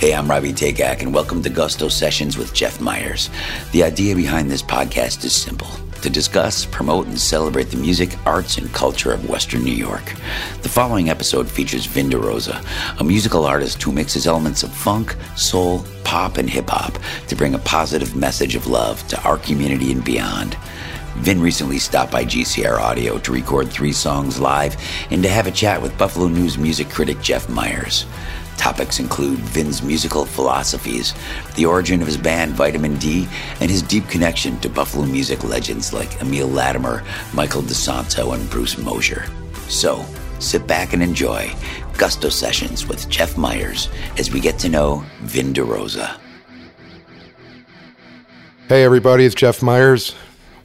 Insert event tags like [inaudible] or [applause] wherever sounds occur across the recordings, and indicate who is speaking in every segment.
Speaker 1: Hey, I'm Robbie Takak, and welcome to Gusto Sessions with Jeff Miers. The idea behind this podcast is simple to discuss, promote, and celebrate the music, arts, and culture of Western New York. The following episode features Vin DeRosa, a musical artist who mixes elements of funk, soul, pop, and hip hop to bring a positive message of love to our community and beyond. Vin recently stopped by GCR Audio to record three songs live and to have a chat with Buffalo News music critic Jeff Miers. Topics include Vin's musical philosophies, the origin of his band Vitamin D, and his deep connection to Buffalo music legends like Emil Latimer, Michael DeSanto, and Bruce Mosher. So, sit back and enjoy Gusto Sessions with Jeff Miers as we get to know Vin DeRosa.
Speaker 2: Hey, everybody, it's Jeff Miers.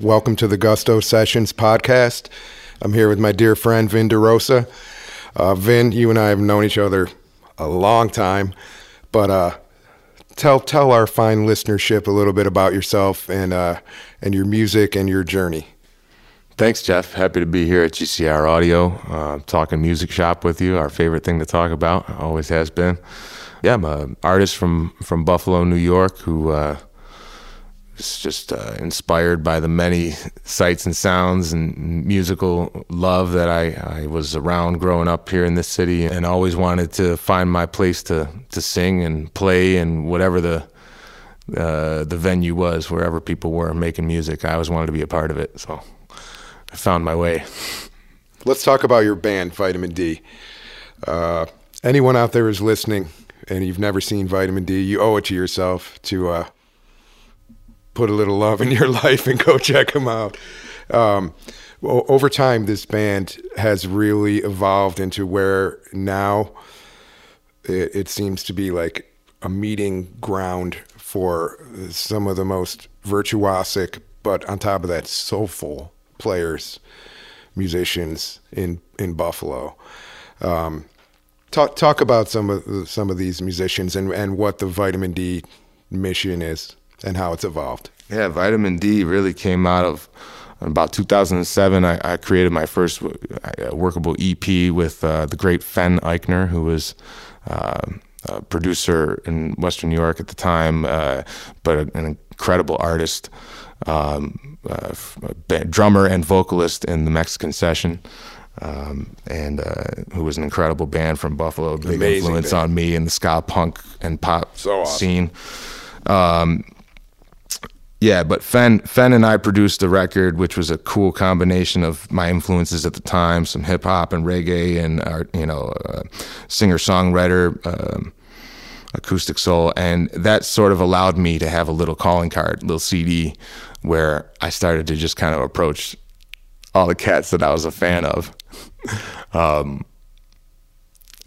Speaker 2: Welcome to the Gusto Sessions podcast. I'm here with my dear friend Vin DeRosa. Uh, Vin, you and I have known each other a long time. But uh, tell tell our fine listenership a little bit about yourself and uh, and your music and your journey.
Speaker 3: Thanks, Jeff. Happy to be here at GCR Audio, uh, talking music shop with you. Our favorite thing to talk about, always has been. Yeah, I'm an artist from from Buffalo, New York, who uh, it's just uh, inspired by the many sights and sounds and musical love that I, I was around growing up here in this city and always wanted to find my place to, to sing and play and whatever the uh, the venue was, wherever people were making music. I always wanted to be a part of it. So I found my way.
Speaker 2: Let's talk about your band, Vitamin D. Uh, anyone out there is listening and you've never seen Vitamin D, you owe it to yourself to uh, put a little love in your [laughs] life and go check them out. Um, over time, this band has really evolved into where now it, it seems to be like a meeting ground for some of the most virtuosic, but on top of that, soulful players, musicians in in Buffalo. Um, talk talk about some of some of these musicians and and what the Vitamin D mission is and how it's evolved.
Speaker 3: Yeah, vitamin D really came out of about 2007. I, I created my first uh, workable EP with uh, the great Fen Eichner, who was. Uh, a producer in Western New York at the time, uh, but an incredible artist, um, uh, drummer and vocalist in the Mexican Session. Um, and uh, who was an incredible band from Buffalo, big Amazing influence band. on me in the ska punk and pop so awesome. scene. Um, yeah, but Fen Fen and I produced the record, which was a cool combination of my influences at the time, some hip hop and reggae, and our you know uh, singer songwriter. Um, acoustic soul and that sort of allowed me to have a little calling card little cd where i started to just kind of approach all the cats that i was a fan of [laughs] um,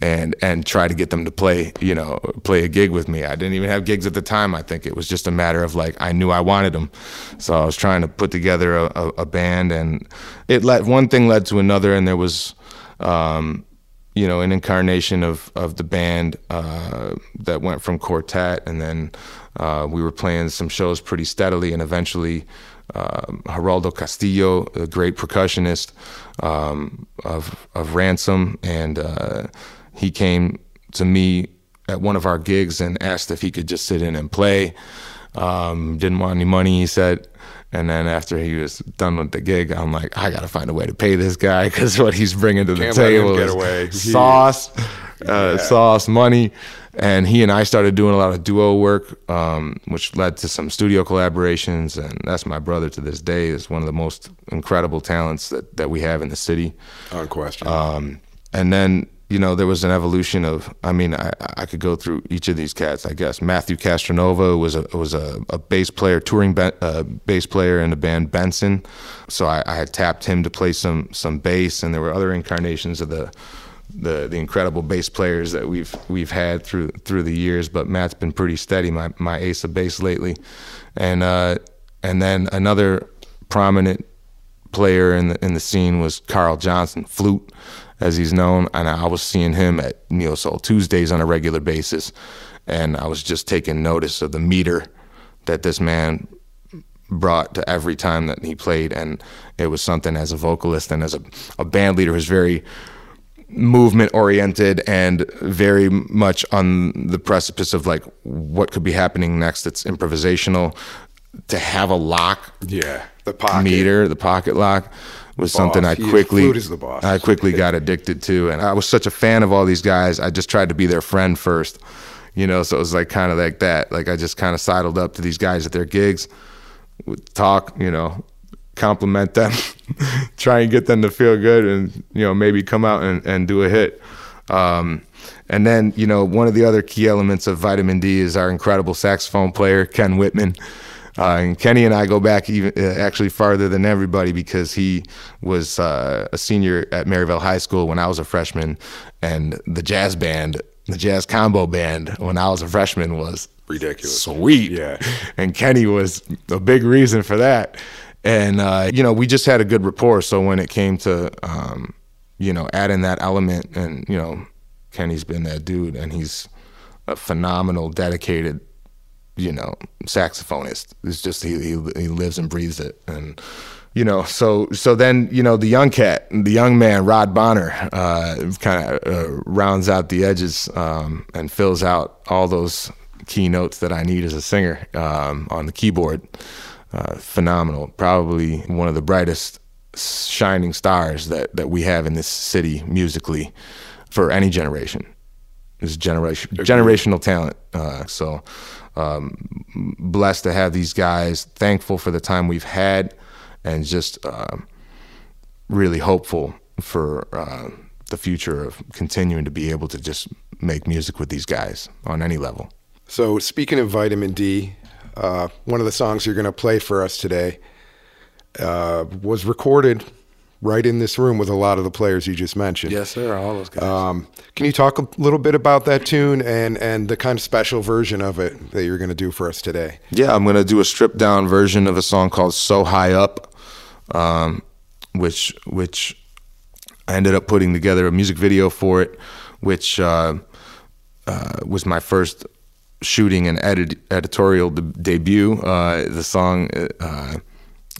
Speaker 3: and and try to get them to play you know play a gig with me. I didn't even have gigs at the time i think. It was just a matter of like i knew i wanted them so i was trying to put together a, a, a band and it led one thing led to another and there was um, you know an incarnation of of the band uh, that went from quartet and then uh, we were playing some shows pretty steadily and eventually um, Geraldo Castillo, a great percussionist um, of of Ransom, and uh, he came to me at one of our gigs and asked if he could just sit in and play. Um, didn't want any money, he said. And then after he was done with the gig, I'm like, I gotta find a way to pay this guy because what he's bringing to the
Speaker 2: Can't
Speaker 3: table
Speaker 2: is away. [laughs]
Speaker 3: sauce, uh, yeah. sauce, money. And he and I started doing a lot of duo work, um, which led to some studio collaborations. And that's my brother to this day. is one of the most incredible talents that, that we have in the city.
Speaker 2: Unquestionable.
Speaker 3: Um, and then you know, there was an evolution of. I mean, I, I could go through each of these cats. I guess Matthew Castronova was a was a, a bass player, touring uh, bass player in the band Benson. So I, I, had tapped him to play some some bass, and there were other incarnations of the the the incredible bass players that we've we've had through through the years. But Matt's been pretty steady, my my ace of bass lately, and uh, and then another prominent player in the in the scene was Carl Johnson, flute as he's known. And I was seeing him at Neo Soul Tuesdays on a regular basis. And I was just taking notice of the meter that this man brought to every time that he played. And it was something as a vocalist and as a, a band leader who's very movement oriented and very much on the precipice of like what could be happening next. It's improvisational. To have a lock,
Speaker 2: Yeah, the pocket.
Speaker 3: meter, the pocket lock, was something I quickly
Speaker 2: boss.
Speaker 3: I quickly got addicted to, and I was such a fan of all these guys. I just tried to be their friend first, you know. So it was like kind of like that. Like I just kind of sidled up to these guys at their gigs, would talk, you know, compliment them, [laughs] try and get them to feel good, and you know maybe come out and, and do a hit. Um, and then you know one of the other key elements of Vitamin D is our incredible saxophone player Ken Whitman. Uh, and Kenny and I go back even uh, actually farther than everybody because he was uh, a senior at Maryvale High School when I was a freshman, and the jazz band, the jazz combo band, when I was a freshman was
Speaker 2: Ridiculous.
Speaker 3: sweet.
Speaker 2: Yeah. [laughs]
Speaker 3: And Kenny was a big reason for that. And, uh, you know, we just had a good rapport. So when it came to, um, you know, adding that element, and, you know, Kenny's been that dude, and he's a phenomenal, dedicated, you know, saxophonist. It's just, he, he, he lives and breathes it. And, you know, so so then you know the young cat, the young man, Rod Bonner, uh, kind of uh, rounds out the edges um, and fills out all those key notes that I need as a singer um, on the keyboard. Uh, phenomenal, probably one of the brightest shining stars that that we have in this city musically for any generation. Is generation generational talent. Uh, so um, blessed to have these guys. Thankful for the time we've had, and just um really hopeful for uh, the future of continuing to be able to just make music with these guys on any level.
Speaker 2: So, speaking of vitamin D, uh, one of the songs you're going to play for us today uh, was recorded right in this room with a lot of the players you just mentioned.
Speaker 3: Yes, sir. All those guys.
Speaker 2: Um, can you talk a little bit about that tune and, and the kind of special version of it that you're going to do for us today?
Speaker 3: Yeah, I'm gonna do a stripped down version of a song called "So High Up," um, which which I ended up putting together a music video for it, which uh, uh, was my first shooting and edit- editorial de- debut. Uh, the song, uh,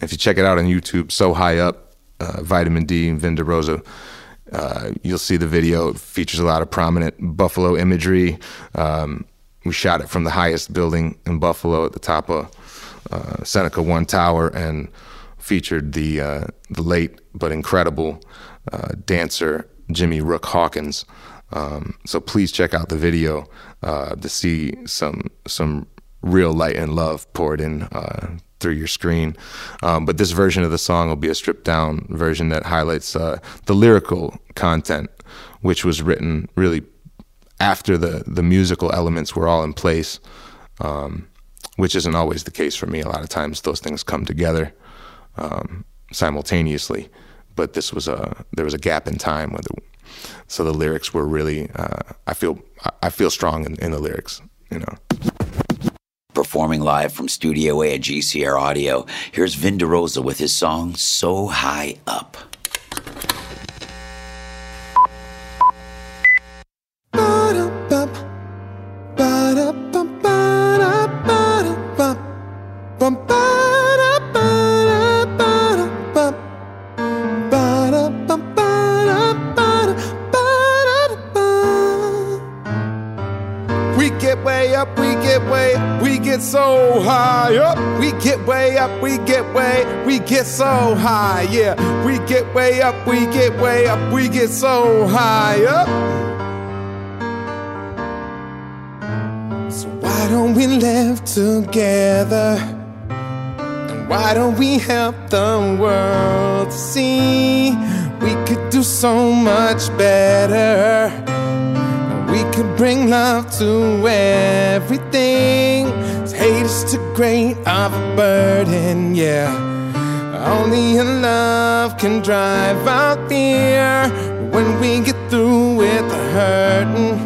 Speaker 3: if you check it out on YouTube, "So High Up," uh, Vitamin D and Vin DeRosa. Uh, you'll see the video it features a lot of prominent Buffalo imagery. Um, we shot it from the highest building in Buffalo at the top of uh, Seneca One Tower and featured the uh, the late but incredible uh, dancer Jimmy Rook Hawkins. Um, so please check out the video uh, to see some some real light and love poured in uh, through your screen. Um, but this version of the song will be a stripped down version that highlights uh, the lyrical content, which was written really after the the musical elements were all in place, um, which isn't always the case for me. A lot of times those things come together um, simultaneously, but this was a there was a gap in time the, so the lyrics were really uh, I feel I feel strong in, in the lyrics, you know.
Speaker 1: Performing live from Studio A at GCR Audio, here's Vin DeRosa with his song So High Up.
Speaker 4: High, yeah. We get way up, we get way up, we get so high up. So why don't we live together? And why don't we help the world see we could do so much better? We could bring love to everything. Hate is too great of a burden, yeah. Only your love can drive out fear. When we get through with the hurting,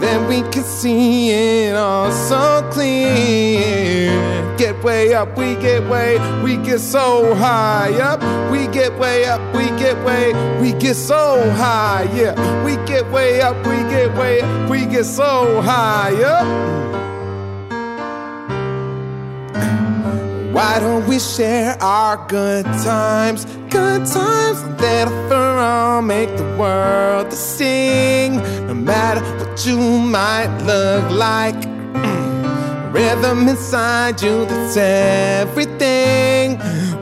Speaker 4: then we can see it all so clear. Get way up, we get way, we get so high up. We get way up, we get way, we get so high, yeah. We get way up, we get way, we get so high up. Why don't we share our good times? Good times that for all make the world to sing. No matter what you might look like, [clears throat] rhythm inside you that's everything.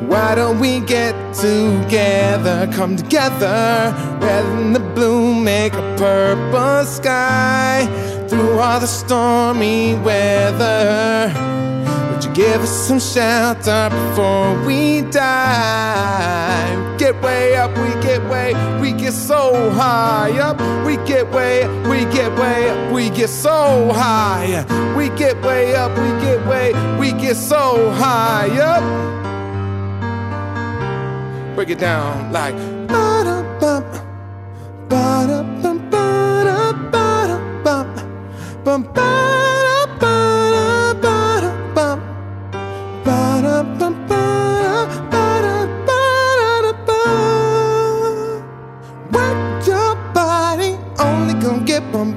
Speaker 4: Why don't we get together, come together, Red and the blue make a purple sky through all the stormy weather? Give us some shelter before we die? Get way up, we get way, we get so high up. We get way, we get way we get so high. We get way up, we get way, we get so high up. Break it down like ba-da-bum, ba-da-bum, ba-da-ba-da-bum, bum, ba-da-ba-da-ba-da-bum,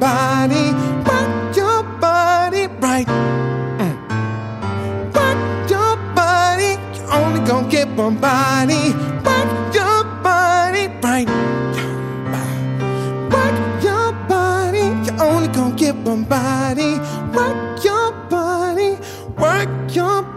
Speaker 4: body. Work your body right. Mm. Work your body, you only gonna get one body. Work your body right. Work your body, you only gonna get one body. Work your body, work your body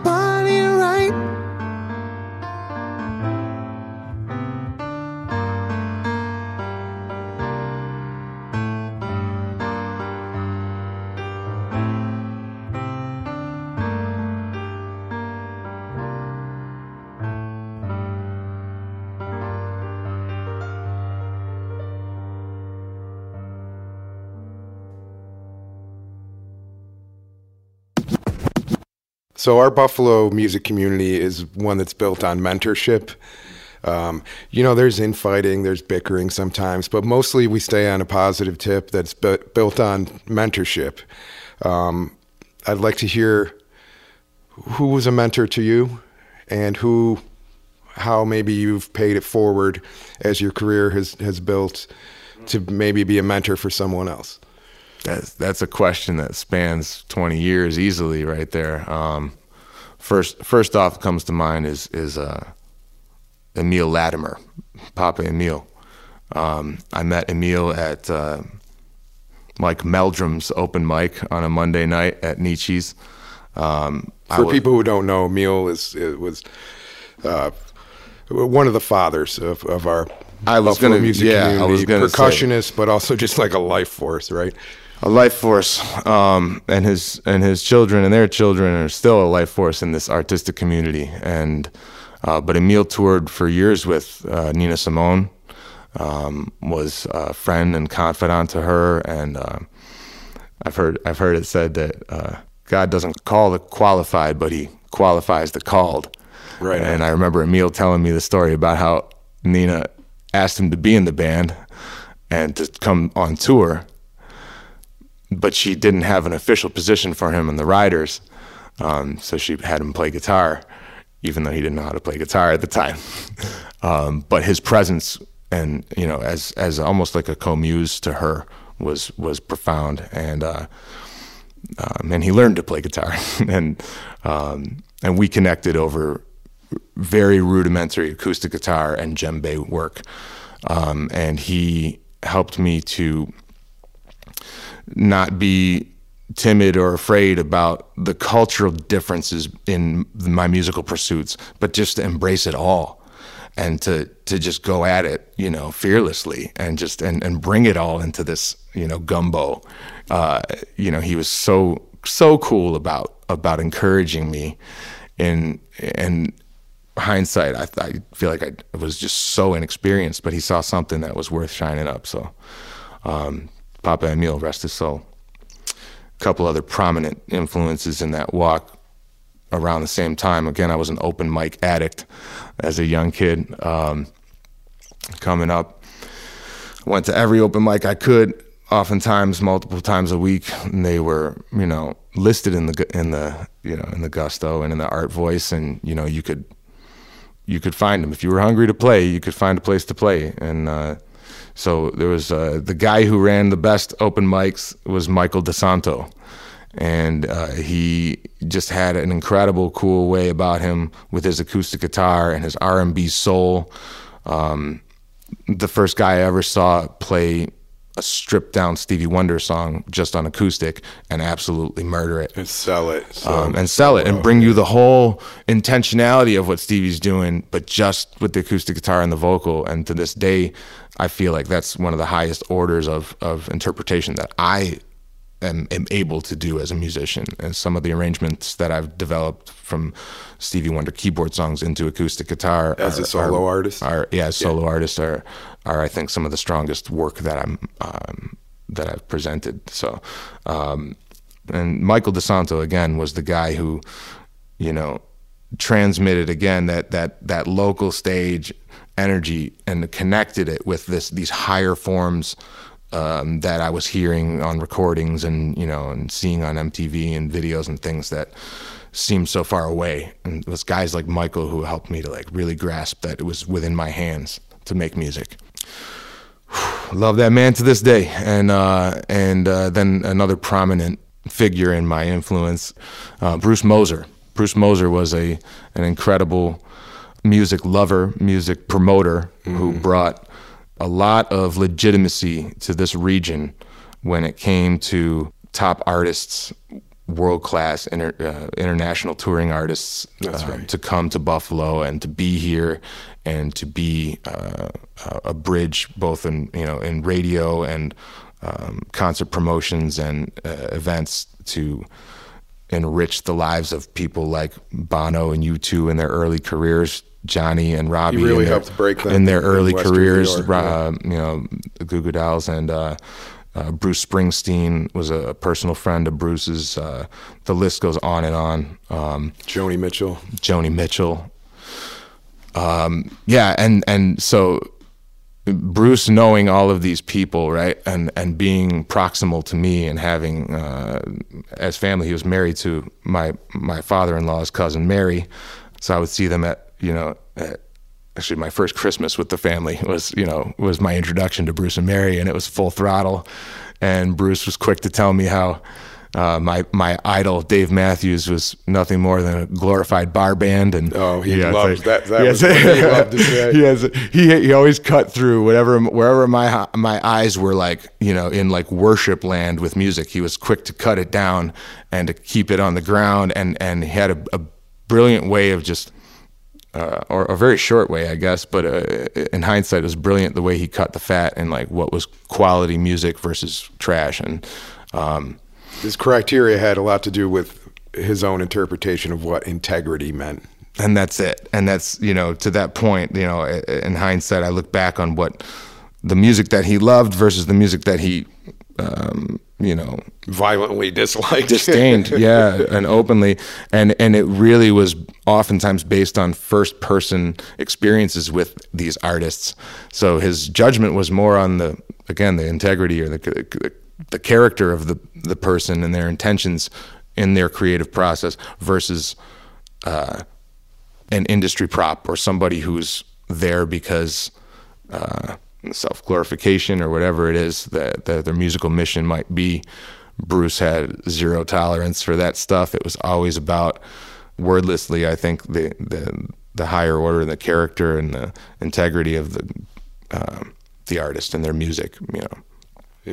Speaker 2: So our Buffalo music community is one that's built on mentorship. Um, you know, there's infighting, there's bickering sometimes, but mostly we stay on a positive tip that's bu- built on mentorship. Um, I'd like to hear who was a mentor to you, and who, how maybe you've paid it forward as your career has has built to maybe be a mentor for someone else.
Speaker 3: That's that's a question that spans 20 years easily, right there. Um, first, first off, comes to mind is is uh, Emil Latimer, Papa Emil. Um, I met Emil at uh, Mike Meldrum's open mic on a Monday night at Nietzsche's. Um,
Speaker 2: For
Speaker 3: wa-
Speaker 2: people who don't know, Emil is it was uh, one of the fathers of, of our
Speaker 3: I was
Speaker 2: Buffalo
Speaker 3: gonna-
Speaker 2: music
Speaker 3: yeah, I
Speaker 2: community.
Speaker 3: was gonna say.
Speaker 2: percussionist, but also just like a life force, right?
Speaker 3: A life force, um, and his and his children and their children are still a life force in this artistic community. And uh, but Emil toured for years with uh, Nina Simone, um, was a friend and confidant to her, and uh, I've heard I've heard it said that uh, God doesn't call the qualified, but He qualifies the called.
Speaker 2: Right.
Speaker 3: And I remember Emil telling me the story about how Nina asked him to be in the band and to come on tour, but she didn't have an official position for him in the Riders, um, so she had him play guitar, even though he didn't know how to play guitar at the time. [laughs] um, but his presence and you know, as as almost like a co-muse to her was was profound, and uh, um, and he learned to play guitar, [laughs] and um, and we connected over very rudimentary acoustic guitar and djembe work, um, and he helped me to not be timid or afraid about the cultural differences in my musical pursuits, but just to embrace it all and to to just go at it, you know, fearlessly and just and, and bring it all into this, you know, gumbo. Uh, you know, he was so so cool about about encouraging me in and hindsight I, I feel like I was just so inexperienced but he saw something that was worth shining up so um, Papa Emil rest his soul. A couple other prominent influences in that walk around the same time. Again I was an open mic addict as a young kid. Um, coming up went to every open mic I could oftentimes multiple times a week and they were you know listed in the in the you know in the gusto and in the Artvoice and you know you could you could find them. If you were hungry to play you could find a place to play. And uh, so there was uh, the guy who ran the best open mics was Michael DeSanto and uh, he just had an incredible, cool way about him with his acoustic guitar and his R and B soul. Um, the first guy I ever saw play a stripped down Stevie Wonder song just on acoustic and absolutely murder it
Speaker 2: And sell it. So,
Speaker 3: um, and sell it and bring you the whole intentionality of what Stevie's doing, but just with the acoustic guitar and the vocal. And to this day, I feel like that's one of the highest orders of of interpretation that I am, am able to do as a musician. And some of the arrangements that I've developed from Stevie Wonder keyboard songs into acoustic guitar
Speaker 2: As a solo
Speaker 3: are-
Speaker 2: artist?
Speaker 3: are yeah, solo artists are are I think some of the strongest work that I'm um, that I've presented. So, um, and Michael DeSanto again was the guy who, you know, transmitted again that that that local stage energy and connected it with this these higher forms um, that I was hearing on recordings and you know and seeing on MTV and videos and things that seemed so far away. And it was guys like Michael who helped me to like really grasp that it was within my hands to make music. Love that man to this day. And uh, and uh, then another prominent figure in my influence, uh, Bruce Moser. Bruce Moser was a an incredible music lover, music promoter who brought a lot of legitimacy to this region when it came to top artists, world class inter, uh, international touring artists uh,
Speaker 2: right.
Speaker 3: to come to Buffalo and to be here and to be uh, a- a bridge both in you know in radio and um, concert promotions and uh, events to enrich the lives of people like Bono and U2 in their early careers, Johnny and Robbie
Speaker 2: You really
Speaker 3: in their,
Speaker 2: helped break them
Speaker 3: in their early
Speaker 2: Western
Speaker 3: careers.
Speaker 2: York,
Speaker 3: Ro-
Speaker 2: yeah.
Speaker 3: uh, you know, the Goo Goo Dolls and uh, uh, Bruce Springsteen was a personal friend of Bruce's. Uh, the list goes on and on. Um,
Speaker 2: Joni Mitchell.
Speaker 3: Joni Mitchell. Um, yeah, and and so Bruce knowing all of these people, right, and and being proximal to me and having uh, as family, he was married to my my father-in-law's cousin Mary, so I would see them at you know at, actually my first Christmas with the family was you know was my introduction to Bruce and Mary, and it was full throttle, and Bruce was quick to tell me how. Uh, my my idol Dave Matthews was nothing more than a glorified bar band, and
Speaker 2: Oh, he
Speaker 3: Yeah,
Speaker 2: loves that. That
Speaker 3: yeah,
Speaker 2: was he loved to say. [laughs]
Speaker 3: he has he he always cut through whatever wherever my my eyes were like you know in like worship land with music. He was quick to cut it down and to keep it on the ground, and and he had a, a brilliant way of just. Uh, or a very short way, I guess, but uh, in hindsight, it was brilliant the way he cut the fat and like what was quality music versus trash, and um,
Speaker 2: His criteria had a lot to do with his own interpretation of what integrity meant.
Speaker 3: and that's it and that's you know to that point you know in hindsight i look back on what the music that he loved versus the music that he um, you know
Speaker 2: Violently disliked.
Speaker 3: disdained [laughs] yeah and openly and and it really was oftentimes based on first person experiences with these artists so his judgment was more on the again the integrity or the the, the character of the the person and their intentions in their creative process versus uh, an industry prop or somebody who's there because uh, self glorification or whatever it is that, that their musical mission might be. Bruce had zero tolerance for that stuff. It was always about wordlessly. I think the the the higher order, and the character, and the integrity of the um, the artist and their music. You know,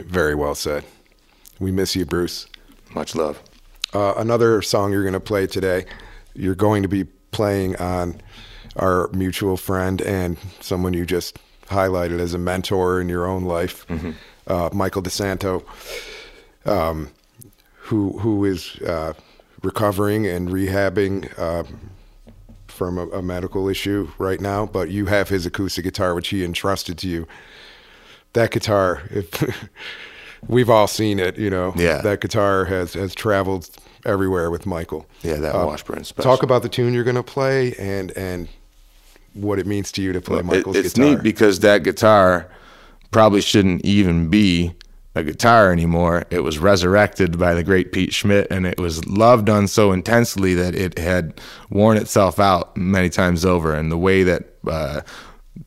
Speaker 2: Very well said. We miss you, Bruce.
Speaker 3: much love.
Speaker 2: Uh, another song you're going to play today, you're going to be playing on our mutual friend and someone you just highlighted as a mentor in your own life, uh, Michael DeSanto, um, who who is uh, recovering and rehabbing uh, from a, a medical issue right now. But you have his acoustic guitar, which he entrusted to you. That guitar, if [laughs] we've all seen it, you know.
Speaker 3: Yeah.
Speaker 2: That guitar has has traveled everywhere with Michael.
Speaker 3: Yeah, that
Speaker 2: Uh,
Speaker 3: Washburn special.
Speaker 2: Talk about the tune you're going to play and and what it means to you to play
Speaker 3: It-
Speaker 2: Michael's
Speaker 3: it's
Speaker 2: guitar.
Speaker 3: neat because that guitar probably shouldn't even be a guitar anymore. It was resurrected by the great Pete Schmidt, and it was loved on so intensely that it had worn itself out many times over. And the way that uh,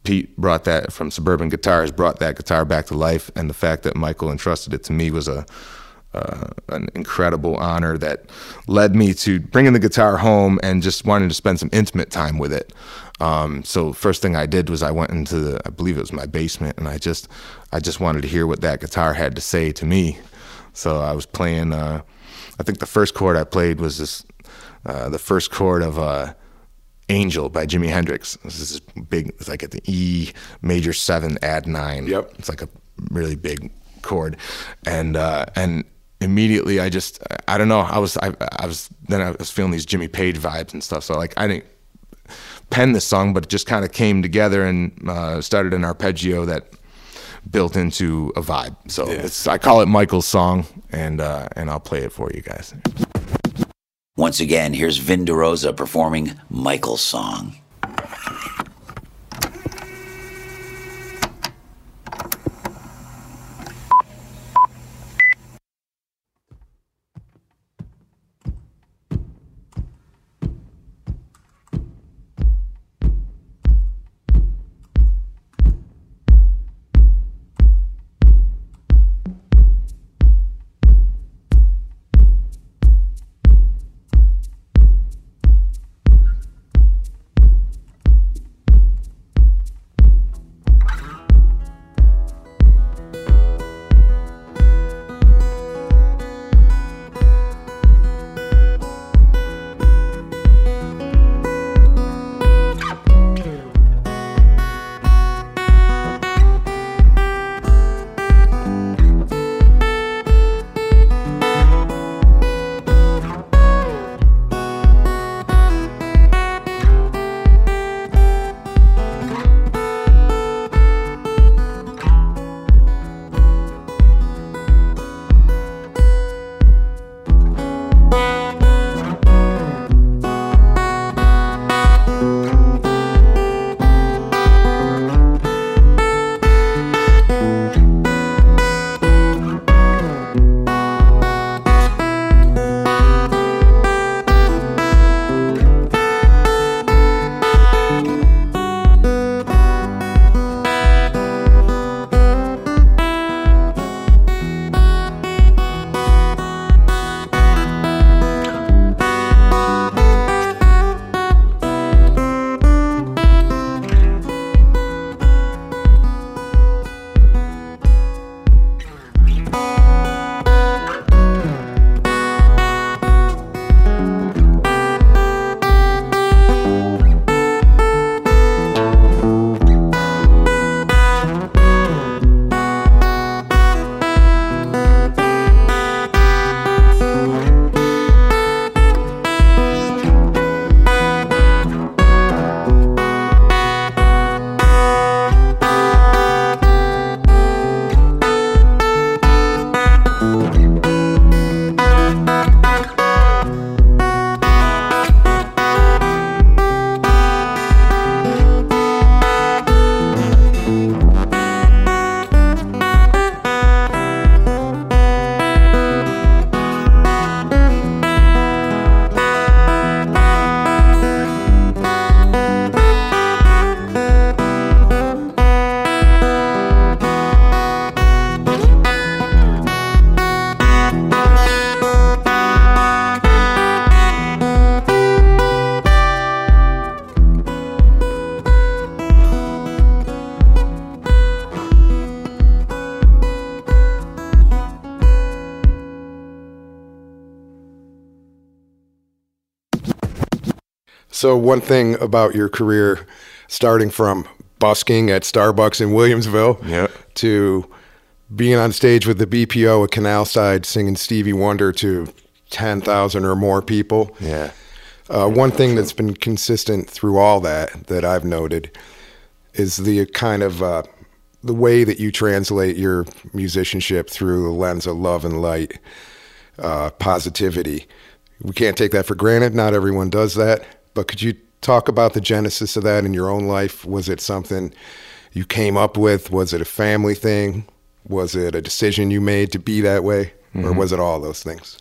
Speaker 3: Pete brought that from Suburban Guitars brought that guitar back to life, and the fact that Michael entrusted it to me was a uh, an incredible honor that led me to bringing the guitar home and just wanting to spend some intimate time with it. Um, so first thing I did was I went into the, I believe it was my basement, and I just, I just wanted to hear what that guitar had to say to me. So I was playing. Uh, I think the first chord I played was this, uh, the first chord of uh, "Angel" by Jimi Hendrix. This is big. It's like at the E major seven add nine.
Speaker 2: Yep.
Speaker 3: It's like a really big chord, and uh, and immediately I just I don't know I was I, I was then I was feeling these Jimmy Page vibes and stuff so like I didn't pen this song but it just kind of came together and uh, started an arpeggio that built into a vibe so
Speaker 2: Yeah.
Speaker 3: it's I call it Michael's song and uh, and I'll play it for you guys
Speaker 1: Once again, here's Vin DeRosa performing Michael's song.
Speaker 2: So, one thing about your career, starting from busking at Starbucks in Williamsville
Speaker 3: Yep.
Speaker 2: to being on stage with the BPO at Canal Side singing Stevie Wonder to 10,000 or more people.
Speaker 3: yeah
Speaker 2: Uh, one thing that's been consistent through all that that I've noted is the kind of uh, the way that you translate your musicianship through the lens of love and light, uh, positivity. We can't take that for granted. Not everyone does that. But could you talk about the genesis of that in your own life? Was it something you came up with? Was it a family thing? Was it a decision you made to be that way? Or was it all those things?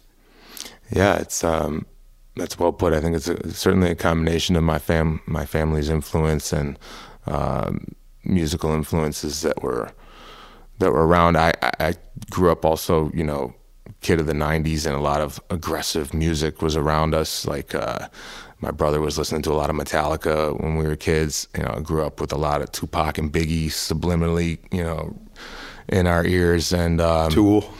Speaker 3: Yeah, it's um, that's well put. I think it's a, certainly a combination of my fam, my family's influence and um, musical influences that were that were around. I I grew up also, you know, kid of the '90s, and a lot of aggressive music was around us. Like uh, my brother was listening to a lot of Metallica when we were kids. You know, I grew up with a lot of Tupac and Biggie subliminally, you know, in our ears, and um,
Speaker 2: Tool.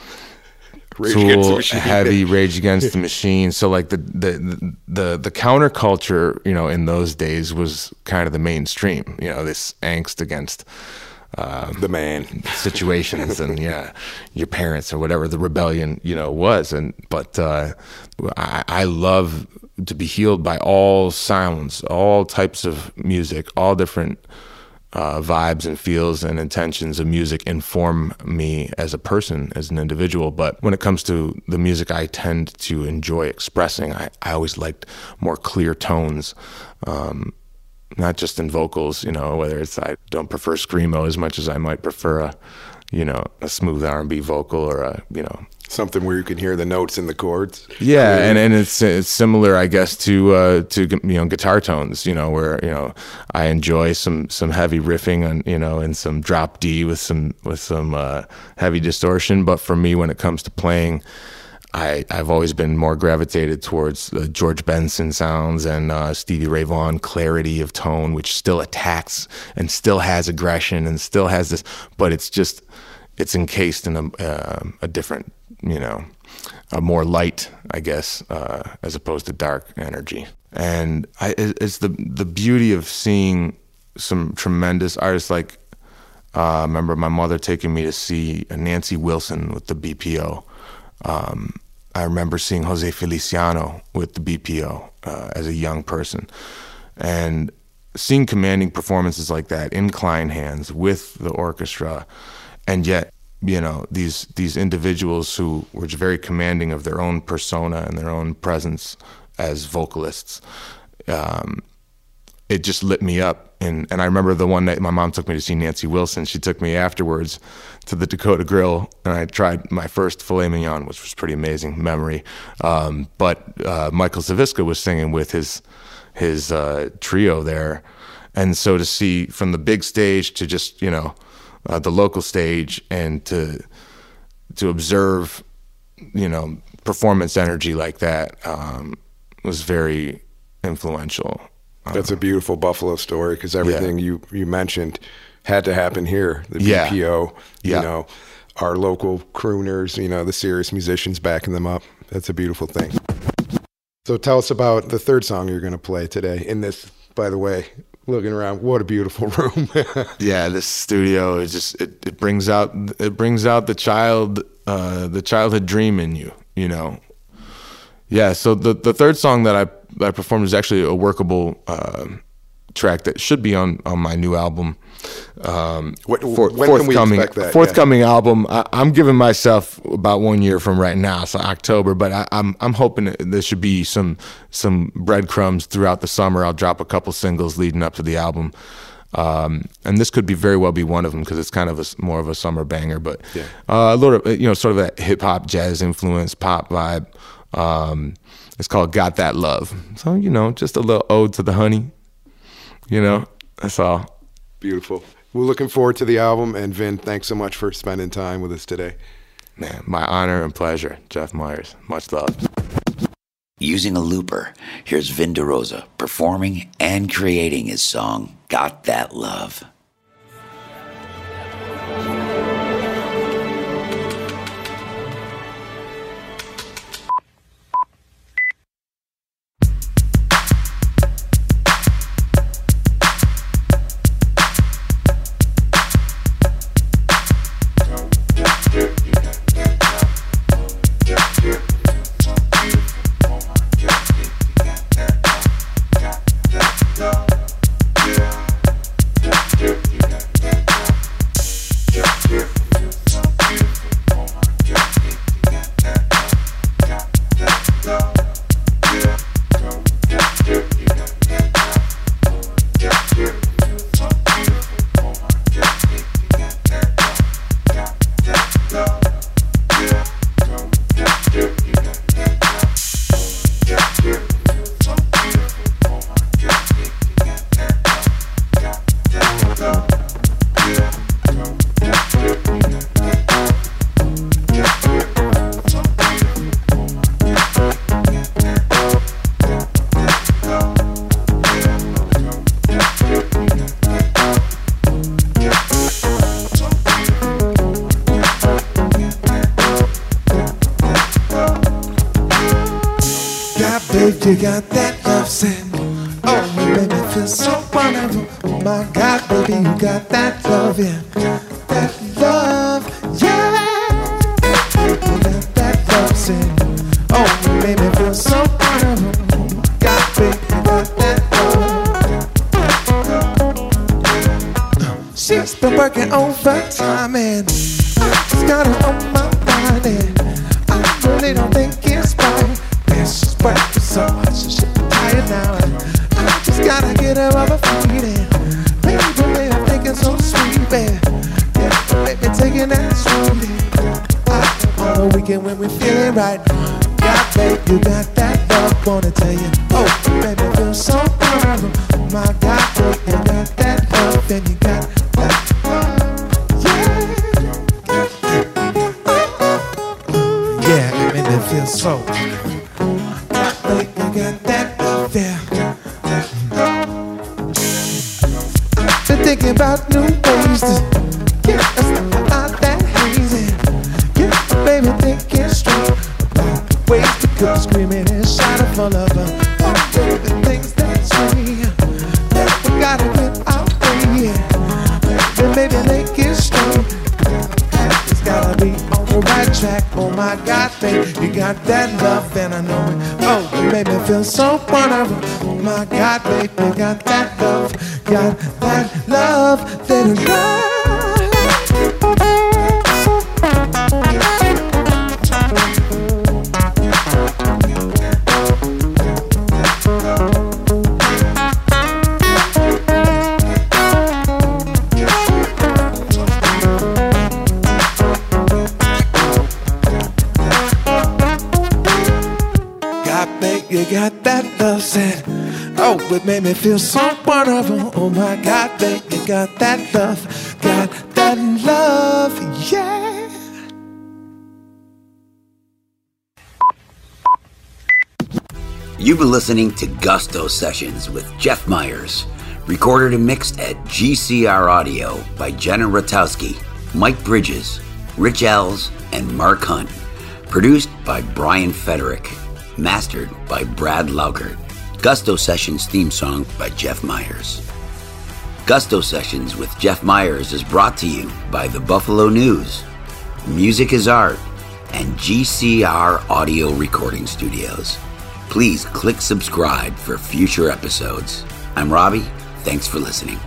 Speaker 2: Rage Against the
Speaker 3: Tool,
Speaker 2: Machine.
Speaker 3: heavy [laughs] Rage Against the Machine. So like the the the the counterculture, you know, in those days was kind of the mainstream. You know, this angst against
Speaker 2: the man.
Speaker 3: situations and yeah, your parents or whatever the rebellion you know was. And but uh, I, I love to be healed by all sounds, all types of music, all different uh, vibes and feels and intentions of music inform me as a person, as an individual. But when it comes to the music I tend to enjoy expressing, I, I always liked more clear tones. Um, not just in vocals, you know, whether it's I don't prefer screamo as much as I might prefer a, you know, a smooth R&B vocal or a, you know,
Speaker 2: Something where you can hear the notes in the chords.
Speaker 3: yeah, and, and it's it's similar, I guess, to uh, to you know guitar tones. You know, where you know I enjoy some some heavy riffing on you know and some drop D with some with some uh, heavy distortion. But for me, when it comes to playing, I I've always been more gravitated towards the George Benson sounds and uh, Stevie Ray Vaughan clarity of tone, which still attacks and still has aggression and still has this, but it's just it's encased in a uh, a different you know a more light, I guess, uh, as opposed to dark energy. And I, it's the the beauty of seeing some tremendous artists. Like uh, I remember my mother taking me to see Nancy Wilson with the BPO. Um, I remember seeing Jose Feliciano with the BPO uh, as a young person, and seeing commanding performances like that in Kleinhans with the orchestra, and yet you know these these individuals who were very commanding of their own persona and their own presence as vocalists. Um, it just lit me up. And and I remember the one night my mom took me to see Nancy Wilson. She took me afterwards to the Dakota Grill, and I tried my first filet mignon, which was pretty amazing memory. Um, but uh, Michael Zaviska was singing with his his uh, trio there, and so to see from the big stage to just you know uh, the local stage and to to observe you know performance energy like that um, was very influential.
Speaker 2: That's a beautiful Buffalo story because everything you, you mentioned had to happen here. The
Speaker 3: Yeah.
Speaker 2: BPO,
Speaker 3: Yeah.
Speaker 2: you know, our local crooners, you know, the serious musicians backing them up. That's a beautiful thing. So tell us about the third song you're going to play today. In this, by the way, looking around, what a beautiful [laughs] room.
Speaker 3: yeah this studio is just it, it brings out it brings out the child uh the childhood dream in you you know yeah so the the third song that i i performed is actually a workable uh, track that should be on on my new album. Um
Speaker 2: What- we
Speaker 3: forthcoming
Speaker 2: expect that?
Speaker 3: forthcoming album. I, i'm giving myself about one year from right now so october but I, i'm i'm hoping there should be some some breadcrumbs throughout the summer. I'll drop a couple singles leading up to the album. Um, and this could be very well be one of them because it's kind of a more of a summer banger, but uh, a little, you know, sort of that hip hop, jazz influence, pop vibe. Um, it's called "Got That Love," so you know, just a little ode to the honey. You know, that's all.
Speaker 2: beautiful. We're looking forward to the album. And Vin, thanks so much for spending time with us today.
Speaker 3: Man, my honor and pleasure, Jeff Miers. Much love.
Speaker 1: Using a looper, here's Vin DeRosa performing and creating his song, Got That Love.
Speaker 4: You got that love scent. Oh, you make me feel so wonderful. Oh my God, baby, you got that love, yeah. That love, yeah. You got that love scent. Oh, you make me feel so wonderful. Oh, you got that love. She's been working overtime and me got that love scent. Oh, it made me feel so wonderful. Oh my God, you got that love, got that love, yeah.
Speaker 1: You've been listening to Gusto Sessions with Jeff Miers, recorded and mixed at GCR Audio by Jenna Ratowski, Mike Bridges, Rich Ells, and Mark Hunt. Produced by Brian Federick. Mastered by Brad Laugert. Gusto Sessions theme song by Jeff Miers. Gusto Sessions with Jeff Miers is brought to you by the Buffalo News, Music is Art, and GCR Audio Recording Studios. Please click subscribe for future episodes. I'm Robbie. Thanks for listening.